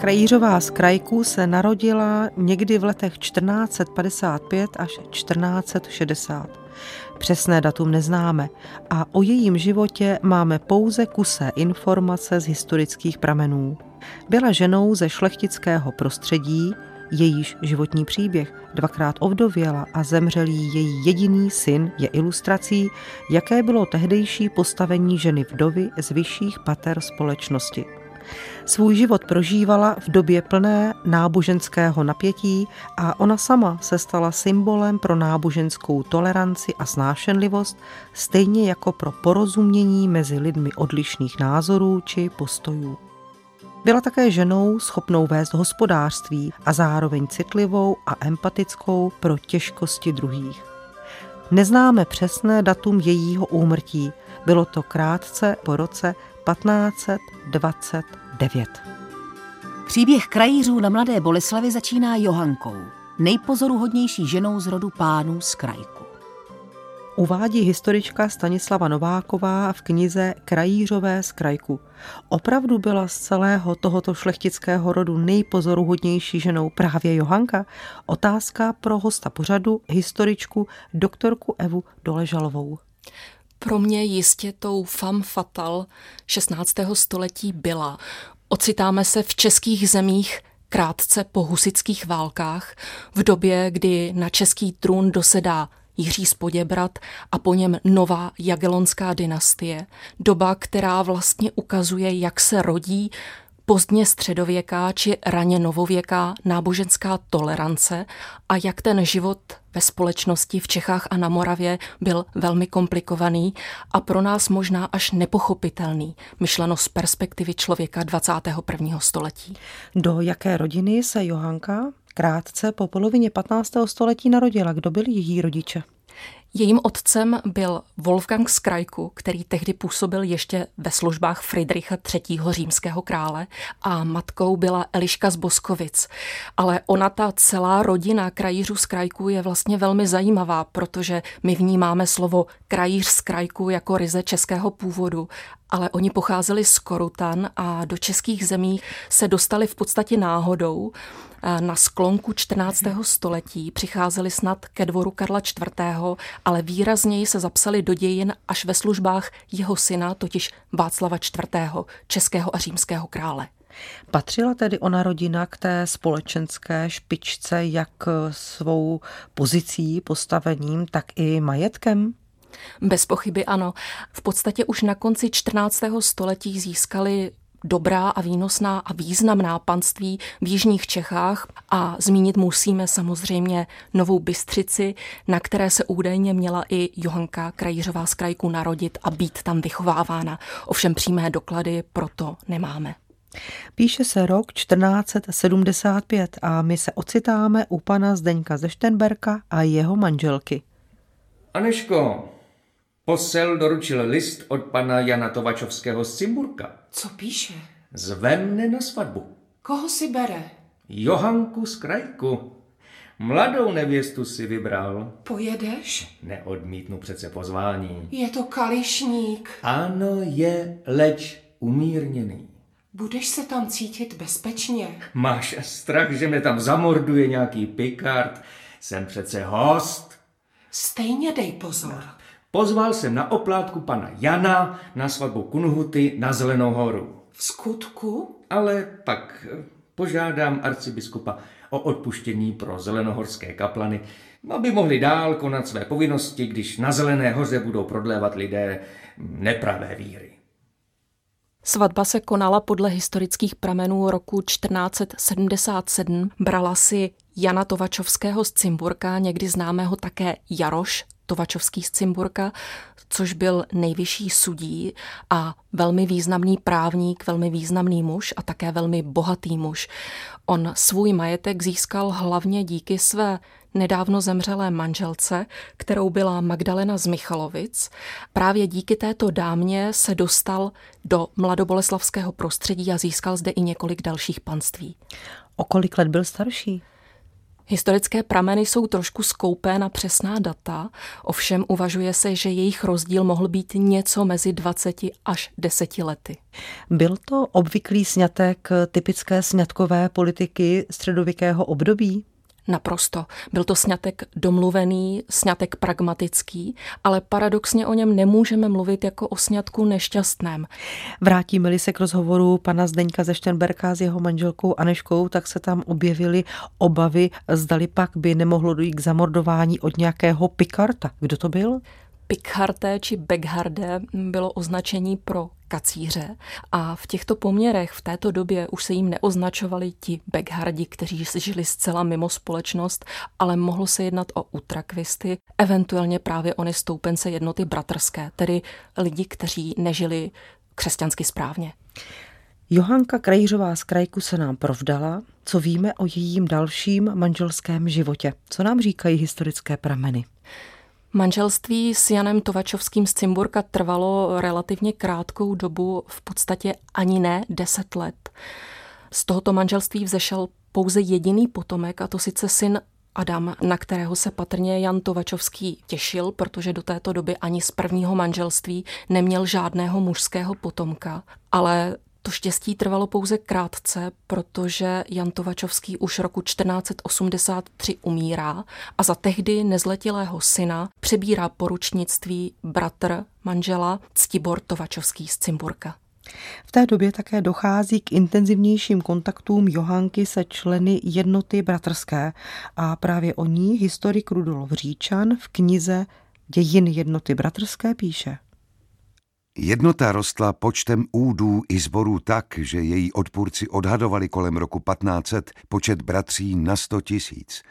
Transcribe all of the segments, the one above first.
Krajířová z Krajku se narodila někdy v letech 1455 až 1460. Přesné datum neznáme a o jejím životě máme pouze kusé informace z historických pramenů. Byla ženou ze šlechtického prostředí, jejíž životní příběh dvakrát ovdověla a zemřelý její jediný syn je ilustrací, jaké bylo tehdejší postavení ženy vdovy z vyšších pater společnosti. Svůj život prožívala v době plné náboženského napětí a ona sama se stala symbolem pro náboženskou toleranci a snášenlivost, stejně jako pro porozumění mezi lidmi odlišných názorů či postojů. Byla také ženou schopnou vést hospodářství a zároveň citlivou a empatickou pro těžkosti druhých. Neznáme přesné datum jejího úmrtí, bylo to krátce po roce 1529. Příběh krajířů na Mladé Boleslavi začíná Johankou, nejpozoruhodnější ženou z rodu pánů z Krajku. Uvádí historička Stanislava Nováková v knize Krajířové z Krajku. Opravdu byla z celého tohoto šlechtického rodu nejpozoruhodnější ženou právě Johanka? Otázka pro hosta pořadu, historičku doktorku Evu Doležalovou. Pro mě jistě tou fam fatal 16. století byla. Ocitáme se v českých zemích krátce po husických válkách, v době, kdy na český trůn dosedá Jiří Spoděbrat a po něm nová jagelonská dynastie. Doba, která vlastně ukazuje, jak se rodí pozdně středověká či raně novověká náboženská tolerance a jak ten život ve společnosti v Čechách a na Moravě byl velmi komplikovaný a pro nás možná až nepochopitelný, myšleno z perspektivy člověka 21. století. Do jaké rodiny se Johanka krátce po polovině 15. století narodila? Kdo byli její rodiče? Jejím otcem byl Wolfgang z Krajku, který tehdy působil ještě ve službách Friedricha III. římského krále a matkou byla Eliška z Boskovic. Ale ona, ta celá rodina krajířů z Krajku je vlastně velmi zajímavá, protože my vnímáme slovo krajíř z Krajku jako ryze českého původu ale oni pocházeli z Korutan a do českých zemí se dostali v podstatě náhodou. Na sklonku 14. století přicházeli snad ke dvoru Karla IV., ale výrazněji se zapsali do dějin až ve službách jeho syna, totiž Václava IV., českého a římského krále. Patřila tedy ona rodina k té společenské špičce jak svou pozicí, postavením, tak i majetkem? Bez pochyby ano. V podstatě už na konci 14. století získali dobrá a výnosná a významná panství v jižních Čechách a zmínit musíme samozřejmě Novou Bystřici, na které se údajně měla i Johanka Krajířová z krajku narodit a být tam vychovávána. Ovšem přímé doklady proto nemáme. Píše se rok 1475 a my se ocitáme u pana Zdeňka ze Štenberka a jeho manželky. Aneško, Posel doručil list od pana Jana Tovačovského z Cimburka. Co píše? Zve mne na svatbu. Koho si bere? Johanku z Krajku. Mladou nevěstu si vybral. Pojedeš? Neodmítnu přece pozvání. Je to kališník. Ano, je, leč umírněný. Budeš se tam cítit bezpečně? Máš strach, že mě tam zamorduje nějaký pikard? Jsem přece host. Stejně dej pozor. Pozval jsem na oplátku pana Jana na svatbu Kunhuty na Zelenou horu. V skutku? Ale pak eh, požádám arcibiskupa o odpuštění pro zelenohorské kaplany, aby mohli dál konat své povinnosti, když na Zelené hoře budou prodlévat lidé nepravé víry. Svatba se konala podle historických pramenů roku 1477. Brala si Jana Tovačovského z Cimburka, někdy známého také Jaroš, Tovačovský z Cimburka, což byl nejvyšší sudí a velmi významný právník, velmi významný muž a také velmi bohatý muž. On svůj majetek získal hlavně díky své nedávno zemřelé manželce, kterou byla Magdalena z Michalovic. Právě díky této dámě se dostal do mladoboleslavského prostředí a získal zde i několik dalších panství. O kolik let byl starší? Historické prameny jsou trošku skoupé na přesná data, ovšem uvažuje se, že jejich rozdíl mohl být něco mezi 20 až 10 lety. Byl to obvyklý snětek typické sňatkové politiky středověkého období? Naprosto. Byl to snětek domluvený, snětek pragmatický, ale paradoxně o něm nemůžeme mluvit jako o sňatku nešťastném. Vrátíme-li se k rozhovoru pana Zdeňka ze Štenberka s jeho manželkou Aneškou, tak se tam objevily obavy, zdali pak by nemohlo dojít k zamordování od nějakého Pikarta. Kdo to byl? Pickharté či Begharde bylo označení pro kacíře a v těchto poměrech v této době už se jim neoznačovali ti Beghardi, kteří žili zcela mimo společnost, ale mohlo se jednat o utrakvisty, eventuálně právě ony stoupence jednoty bratrské, tedy lidi, kteří nežili křesťansky správně. Johanka Krejřová z Krajku se nám provdala. Co víme o jejím dalším manželském životě? Co nám říkají historické prameny? Manželství s Janem Tovačovským z Cimburka trvalo relativně krátkou dobu, v podstatě ani ne deset let. Z tohoto manželství vzešel pouze jediný potomek, a to sice syn Adam, na kterého se patrně Jan Tovačovský těšil, protože do této doby ani z prvního manželství neměl žádného mužského potomka, ale to štěstí trvalo pouze krátce, protože Jan Tovačovský už roku 1483 umírá a za tehdy nezletilého syna přebírá poručnictví bratr manžela Ctibor Tovačovský z Cimburka. V té době také dochází k intenzivnějším kontaktům Johanky se členy jednoty bratrské a právě o ní historik Rudolf Říčan v knize Dějin jednoty bratrské píše. Jednota rostla počtem údů i zborů tak, že její odpůrci odhadovali kolem roku 1500 počet bratří na 100 tisíc.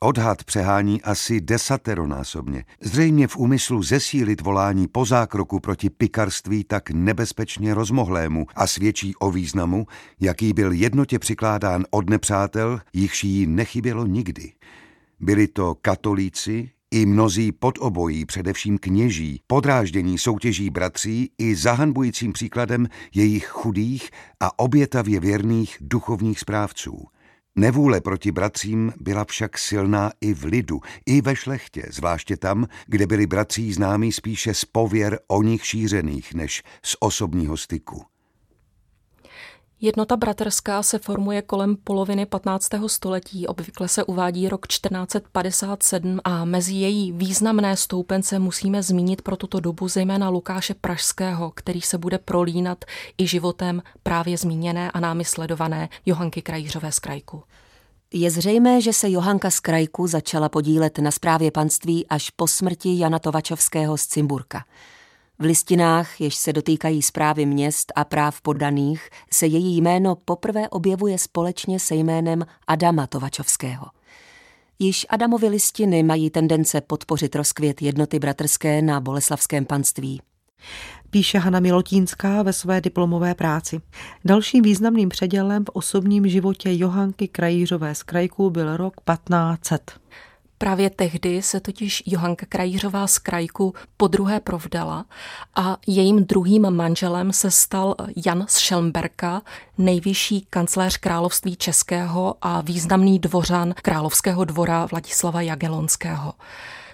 Odhad přehání asi desateronásobně, zřejmě v úmyslu zesílit volání po zákroku proti pikarství tak nebezpečně rozmohlému a svědčí o významu, jaký byl jednotě přikládán od nepřátel, jichž jí nechybělo nikdy. Byli to katolíci, i mnozí podobojí, především kněží, podráždění soutěží bratří i zahanbujícím příkladem jejich chudých a obětavě věrných duchovních správců. Nevůle proti bratřím byla však silná i v lidu, i ve šlechtě, zvláště tam, kde byli bratří známí spíše z pověr o nich šířených než z osobního styku. Jednota bratrská se formuje kolem poloviny 15. století, obvykle se uvádí rok 1457 a mezi její významné stoupence musíme zmínit pro tuto dobu zejména Lukáše Pražského, který se bude prolínat i životem právě zmíněné a námi sledované Johanky Krajířové z Krajku. Je zřejmé, že se Johanka z Krajku začala podílet na správě panství až po smrti Jana Tovačovského z Cimburka. V listinách, jež se dotýkají zprávy měst a práv poddaných, se její jméno poprvé objevuje společně se jménem Adama Tovačovského. Již Adamovy listiny mají tendence podpořit rozkvět jednoty bratrské na boleslavském panství. Píše Hana Milotínská ve své diplomové práci. Dalším významným předělem v osobním životě Johanky Krajířové z Krajku byl rok 1500. Právě tehdy se totiž Johanka Krajířová z Krajku po druhé provdala a jejím druhým manželem se stal Jan z Šelmberka, nejvyšší kancléř království českého a významný dvořan královského dvora Vladislava Jagelonského.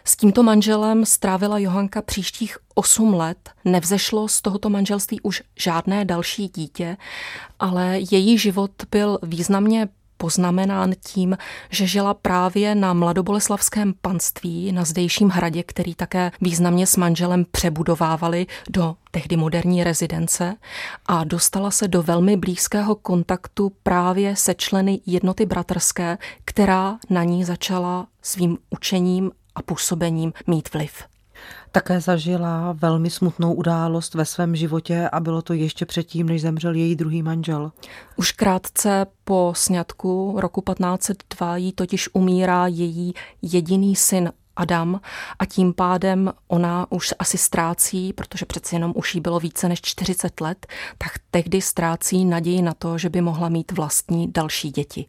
S tímto manželem strávila Johanka příštích 8 let. Nevzešlo z tohoto manželství už žádné další dítě, ale její život byl významně poznamenán tím, že žila právě na mladoboleslavském panství na zdejším hradě, který také významně s manželem přebudovávali do tehdy moderní rezidence a dostala se do velmi blízkého kontaktu právě se členy jednoty bratrské, která na ní začala svým učením a působením mít vliv. Také zažila velmi smutnou událost ve svém životě a bylo to ještě předtím, než zemřel její druhý manžel. Už krátce po sňatku roku 1502 jí totiž umírá její jediný syn Adam a tím pádem ona už asi ztrácí, protože přeci jenom už jí bylo více než 40 let, tak tehdy ztrácí naději na to, že by mohla mít vlastní další děti.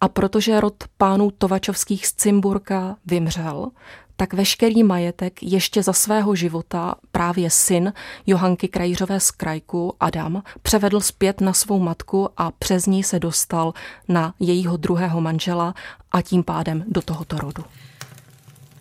A protože rod pánů Tovačovských z Cimburka vymřel, tak veškerý majetek ještě za svého života právě syn Johanky Krajířové z Krajku, Adam, převedl zpět na svou matku a přes ní se dostal na jejího druhého manžela a tím pádem do tohoto rodu.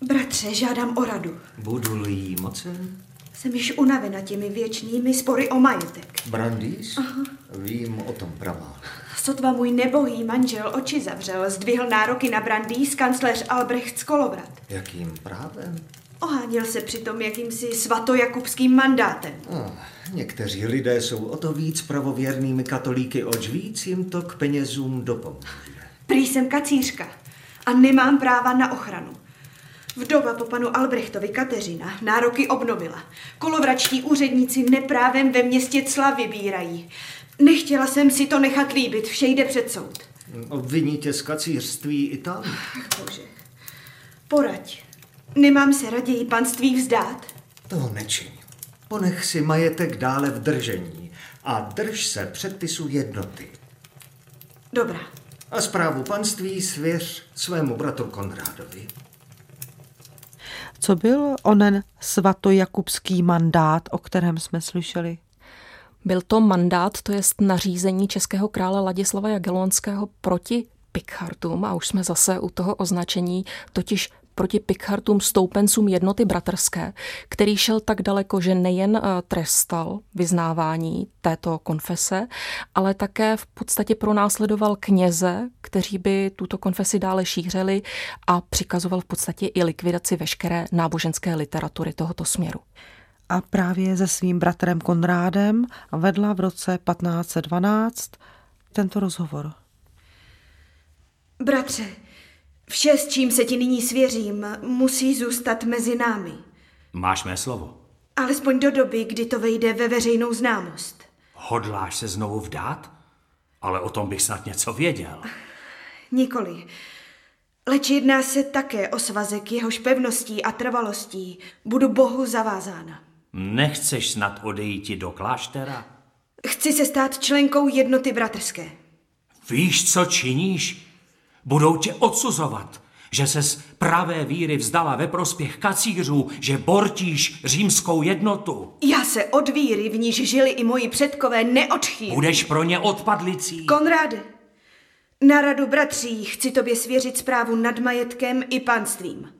Bratře, žádám o radu. Budu jí mocen? Jsem již unavena těmi věčnými spory o majetek. Brandýs? Aha. Vím o tom pravá. Sotva můj nebohý manžel oči zavřel, zdvihl nároky na Brandýs kancléř Albrecht z Kolovrat. Jakým právem? Oháněl se přitom jakýmsi svatojakubským mandátem. Ah, někteří lidé jsou o to víc pravověrnými katolíky, oč víc jim to k penězům dopomůže. Prý jsem kacířka a nemám práva na ochranu. Vdova po panu Albrechtovi Kateřina nároky obnovila. Kolovračtí úředníci neprávem ve městě cla vybírají. Nechtěla jsem si to nechat líbit, vše jde před soud. Obviní tě z kacířství i tam? Ach, bože. Poraď. Nemám se raději panství vzdát? Toho nečiň. Ponech si majetek dále v držení a drž se předpisu jednoty. Dobrá. A zprávu panství svěř svému bratru Konrádovi. Co byl onen svatojakubský mandát, o kterém jsme slyšeli? Byl to mandát, to je nařízení českého krále Ladislava Jagelonského proti Pikhartům a už jsme zase u toho označení, totiž proti Pikhartům stoupencům jednoty bratrské, který šel tak daleko, že nejen eh, trestal vyznávání této konfese, ale také v podstatě pronásledoval kněze, kteří by tuto konfesi dále šířili a přikazoval v podstatě i likvidaci veškeré náboženské literatury tohoto směru a právě se svým bratrem Konrádem vedla v roce 1512 tento rozhovor. Bratře, vše, s čím se ti nyní svěřím, musí zůstat mezi námi. Máš mé slovo. Alespoň do doby, kdy to vejde ve veřejnou známost. Hodláš se znovu vdát? Ale o tom bych snad něco věděl. Nikoli. Leč jedná se také o svazek jehož pevností a trvalostí. Budu Bohu zavázána. Nechceš snad odejít do kláštera? Chci se stát členkou jednoty bratrské. Víš, co činíš? Budou tě odsuzovat, že se z pravé víry vzdala ve prospěch kacířů, že bortíš římskou jednotu. Já se od víry, v níž žili i moji předkové, neodchýlím. Budeš pro ně odpadlicí. Konráde, na radu bratří chci tobě svěřit zprávu nad majetkem i panstvím.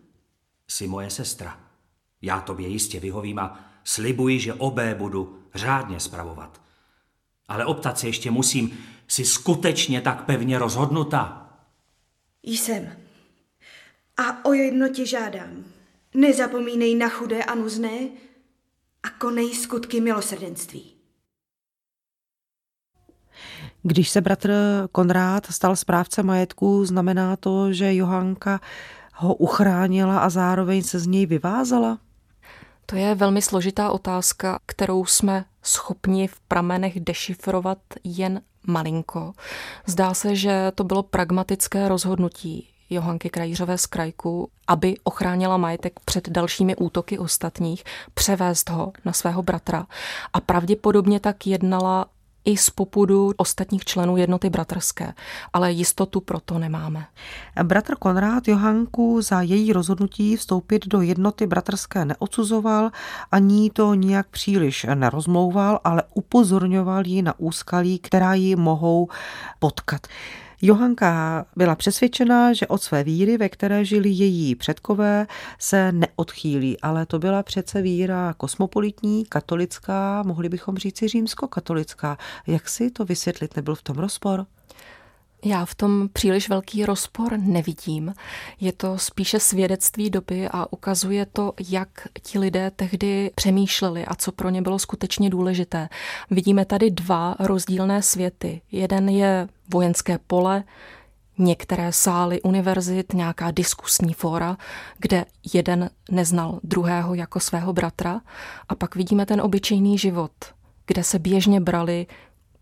Jsi moje sestra. Já tobě jistě vyhovím a Slibuji, že obé budu řádně spravovat. Ale optat se ještě musím, si skutečně tak pevně rozhodnuta. Jsem. A o jedno tě žádám. Nezapomínej na chudé a nuzné a konej skutky milosrdenství. Když se bratr Konrád stal správce majetku, znamená to, že Johanka ho uchránila a zároveň se z něj vyvázala? To je velmi složitá otázka, kterou jsme schopni v pramenech dešifrovat jen malinko. Zdá se, že to bylo pragmatické rozhodnutí Johanky Krajířové z Krajku, aby ochránila majetek před dalšími útoky ostatních, převést ho na svého bratra. A pravděpodobně tak jednala i z popudu ostatních členů jednoty bratrské, ale jistotu proto nemáme. Bratr Konrád Johanku za její rozhodnutí vstoupit do jednoty bratrské neodsuzoval, ani to nijak příliš nerozmlouval, ale upozorňoval ji na úskalí, která ji mohou potkat. Johanka byla přesvědčena, že od své víry, ve které žili její předkové, se neodchýlí, ale to byla přece víra kosmopolitní, katolická, mohli bychom říci římskokatolická. Jak si to vysvětlit, nebyl v tom rozpor? Já v tom příliš velký rozpor nevidím. Je to spíše svědectví doby a ukazuje to, jak ti lidé tehdy přemýšleli a co pro ně bylo skutečně důležité. Vidíme tady dva rozdílné světy. Jeden je vojenské pole, některé sály univerzit, nějaká diskusní fóra, kde jeden neznal druhého jako svého bratra a pak vidíme ten obyčejný život, kde se běžně brali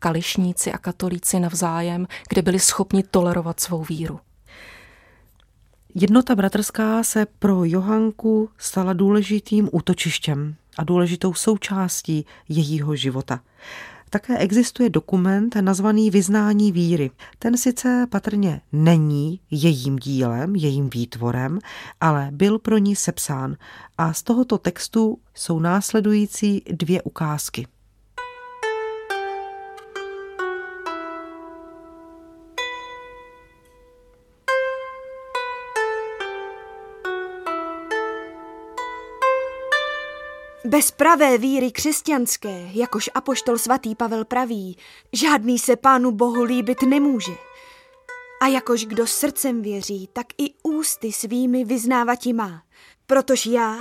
kališníci a katolíci navzájem, kde byli schopni tolerovat svou víru. Jednota bratrská se pro Johanku stala důležitým útočištěm. a důležitou součástí jejího života. Také existuje dokument nazvaný Vyznání víry. Ten sice patrně není jejím dílem, jejím výtvorem, ale byl pro ní sepsán a z tohoto textu jsou následující dvě ukázky. Bez pravé víry křesťanské, jakož apoštol svatý Pavel praví, žádný se pánu Bohu líbit nemůže. A jakož kdo srdcem věří, tak i ústy svými vyznávati má. Protož já,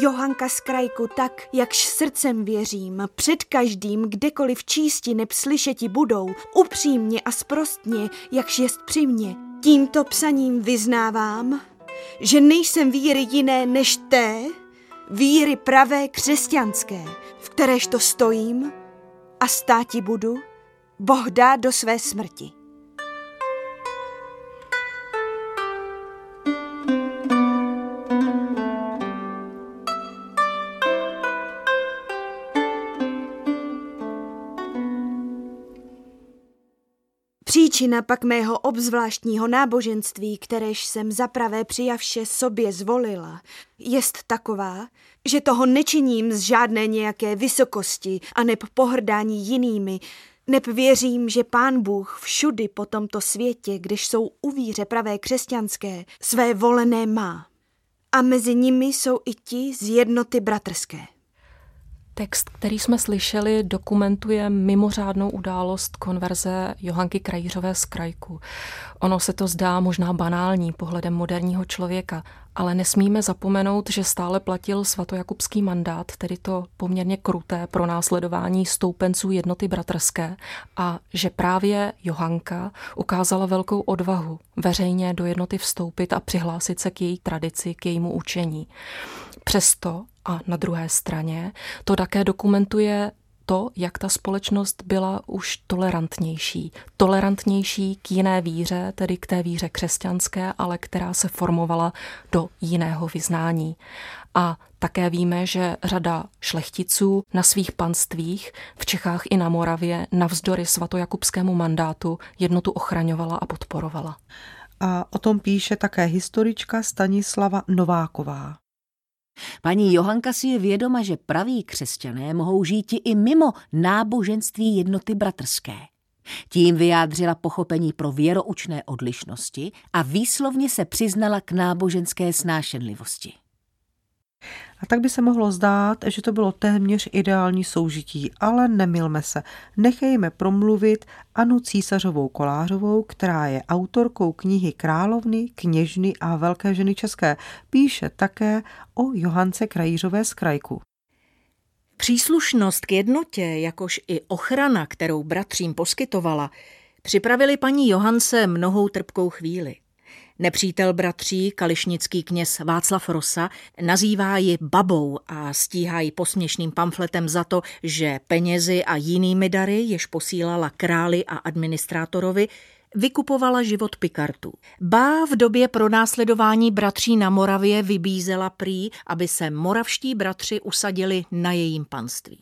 Johanka z krajku, tak, jakž srdcem věřím, před každým, kdekoliv čísti neb slyšeti budou, upřímně a sprostně, jakž jest při mně. Tímto psaním vyznávám, že nejsem víry jiné než té, víry pravé křesťanské, v kteréž to stojím a státi budu, Boh dá do své smrti. Příčina pak mého obzvláštního náboženství, kteréž jsem zapravé přijavše sobě zvolila, jest taková, že toho nečiním z žádné nějaké vysokosti a neb pohrdání jinými, neb věřím, že pán Bůh všudy po tomto světě, když jsou uvíře pravé křesťanské, své volené má. A mezi nimi jsou i ti z jednoty bratrské. Text, který jsme slyšeli, dokumentuje mimořádnou událost konverze Johanky Krajířové z Krajku. Ono se to zdá možná banální pohledem moderního člověka, ale nesmíme zapomenout, že stále platil svatojakubský mandát, tedy to poměrně kruté pro následování stoupenců jednoty bratrské a že právě Johanka ukázala velkou odvahu veřejně do jednoty vstoupit a přihlásit se k její tradici, k jejímu učení. Přesto a na druhé straně to také dokumentuje to, jak ta společnost byla už tolerantnější. Tolerantnější k jiné víře, tedy k té víře křesťanské, ale která se formovala do jiného vyznání. A také víme, že řada šlechticů na svých panstvích v Čechách i na Moravě navzdory svatojakubskému mandátu jednotu ochraňovala a podporovala. A o tom píše také historička Stanislava Nováková. Paní Johanka si je vědoma, že praví křesťané mohou žít i mimo náboženství jednoty bratrské. Tím vyjádřila pochopení pro věroučné odlišnosti a výslovně se přiznala k náboženské snášenlivosti. A tak by se mohlo zdát, že to bylo téměř ideální soužití, ale nemilme se. Nechejme promluvit Anu Císařovou Kolářovou, která je autorkou knihy Královny, kněžny a velké ženy české. Píše také o Johance Krajířové z Krajku. Příslušnost k jednotě, jakož i ochrana, kterou bratřím poskytovala, připravili paní Johance mnohou trpkou chvíli. Nepřítel bratří, kališnický kněz Václav Rosa, nazývá ji babou a stíhá ji posměšným pamfletem za to, že penězi a jinými dary, jež posílala králi a administrátorovi, vykupovala život Pikartů. Bá v době pronásledování bratří na Moravě vybízela prý, aby se moravští bratři usadili na jejím panství.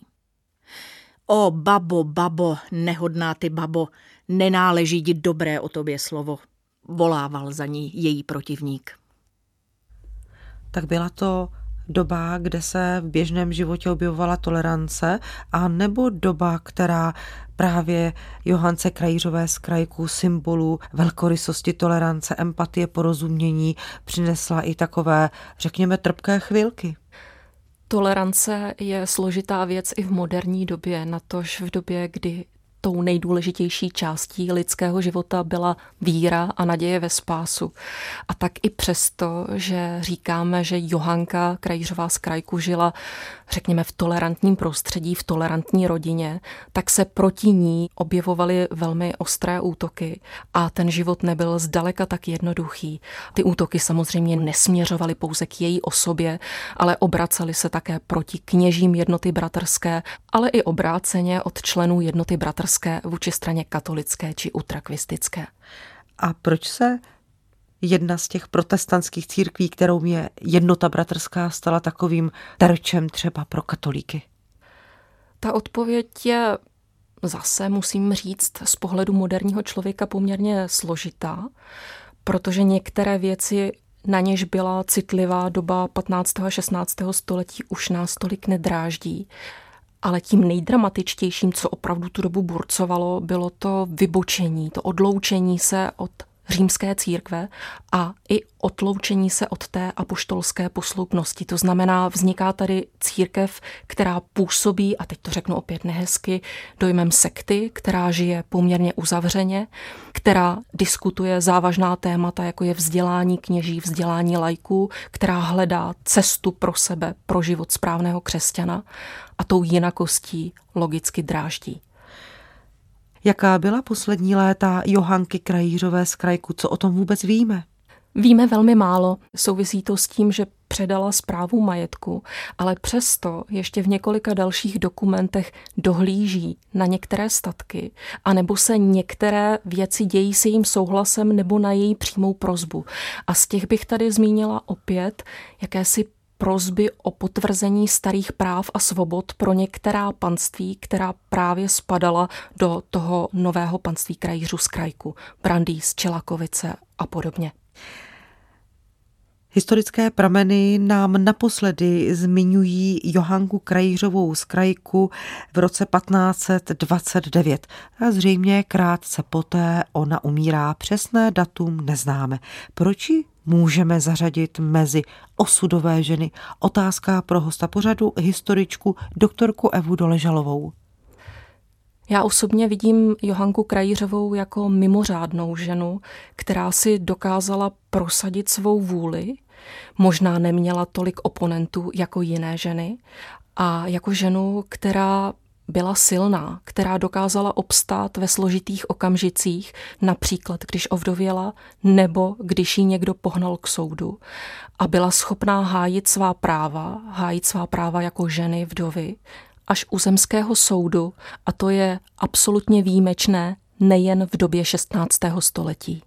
O babo, babo, nehodná ty babo, nenáleží ti dobré o tobě slovo, volával za ní její protivník. Tak byla to doba, kde se v běžném životě objevovala tolerance, a nebo doba, která právě Johance Krajířové z krajku symbolu velkorysosti, tolerance, empatie, porozumění přinesla i takové, řekněme, trpké chvilky. Tolerance je složitá věc i v moderní době, natož v době, kdy tou nejdůležitější částí lidského života byla víra a naděje ve spásu. A tak i přesto, že říkáme, že Johanka Krajířová z Krajku žila, řekněme, v tolerantním prostředí, v tolerantní rodině, tak se proti ní objevovaly velmi ostré útoky a ten život nebyl zdaleka tak jednoduchý. Ty útoky samozřejmě nesměřovaly pouze k její osobě, ale obracely se také proti kněžím jednoty bratrské, ale i obráceně od členů jednoty bratrské vůči straně katolické či utrakvistické. A proč se jedna z těch protestantských církví, kterou mě jednota bratrská stala takovým terčem třeba pro katolíky? Ta odpověď je zase, musím říct, z pohledu moderního člověka poměrně složitá, protože některé věci na něž byla citlivá doba 15. a 16. století, už nás tolik nedráždí. Ale tím nejdramatičtějším, co opravdu tu dobu burcovalo, bylo to vybočení, to odloučení se od římské církve a i odloučení se od té apoštolské posloupnosti. To znamená, vzniká tady církev, která působí, a teď to řeknu opět nehezky, dojmem sekty, která žije poměrně uzavřeně, která diskutuje závažná témata, jako je vzdělání kněží, vzdělání lajků, která hledá cestu pro sebe, pro život správného křesťana a tou jinakostí logicky dráždí. Jaká byla poslední léta Johanky Krajířové z Krajku? Co o tom vůbec víme? Víme velmi málo. Souvisí to s tím, že předala zprávu majetku, ale přesto ještě v několika dalších dokumentech dohlíží na některé statky, anebo se některé věci dějí se jím souhlasem nebo na její přímou prozbu. A z těch bych tady zmínila opět jakési prozby o potvrzení starých práv a svobod pro některá panství, která právě spadala do toho nového panství krajířů z Krajku, Brandýs, Čelakovice a podobně. Historické prameny nám naposledy zmiňují Johanku Krajířovou z Krajku v roce 1529 a zřejmě krátce poté ona umírá. Přesné datum neznáme. Proč ji můžeme zařadit mezi osudové ženy? Otázka pro hosta pořadu, historičku doktorku Evu Doležalovou. Já osobně vidím Johanku Krajířovou jako mimořádnou ženu, která si dokázala prosadit svou vůli, možná neměla tolik oponentů jako jiné ženy, a jako ženu, která byla silná, která dokázala obstát ve složitých okamžicích, například když ovdověla nebo když ji někdo pohnal k soudu a byla schopná hájit svá práva, hájit svá práva jako ženy, vdovy, až u zemského soudu a to je absolutně výjimečné nejen v době 16. století.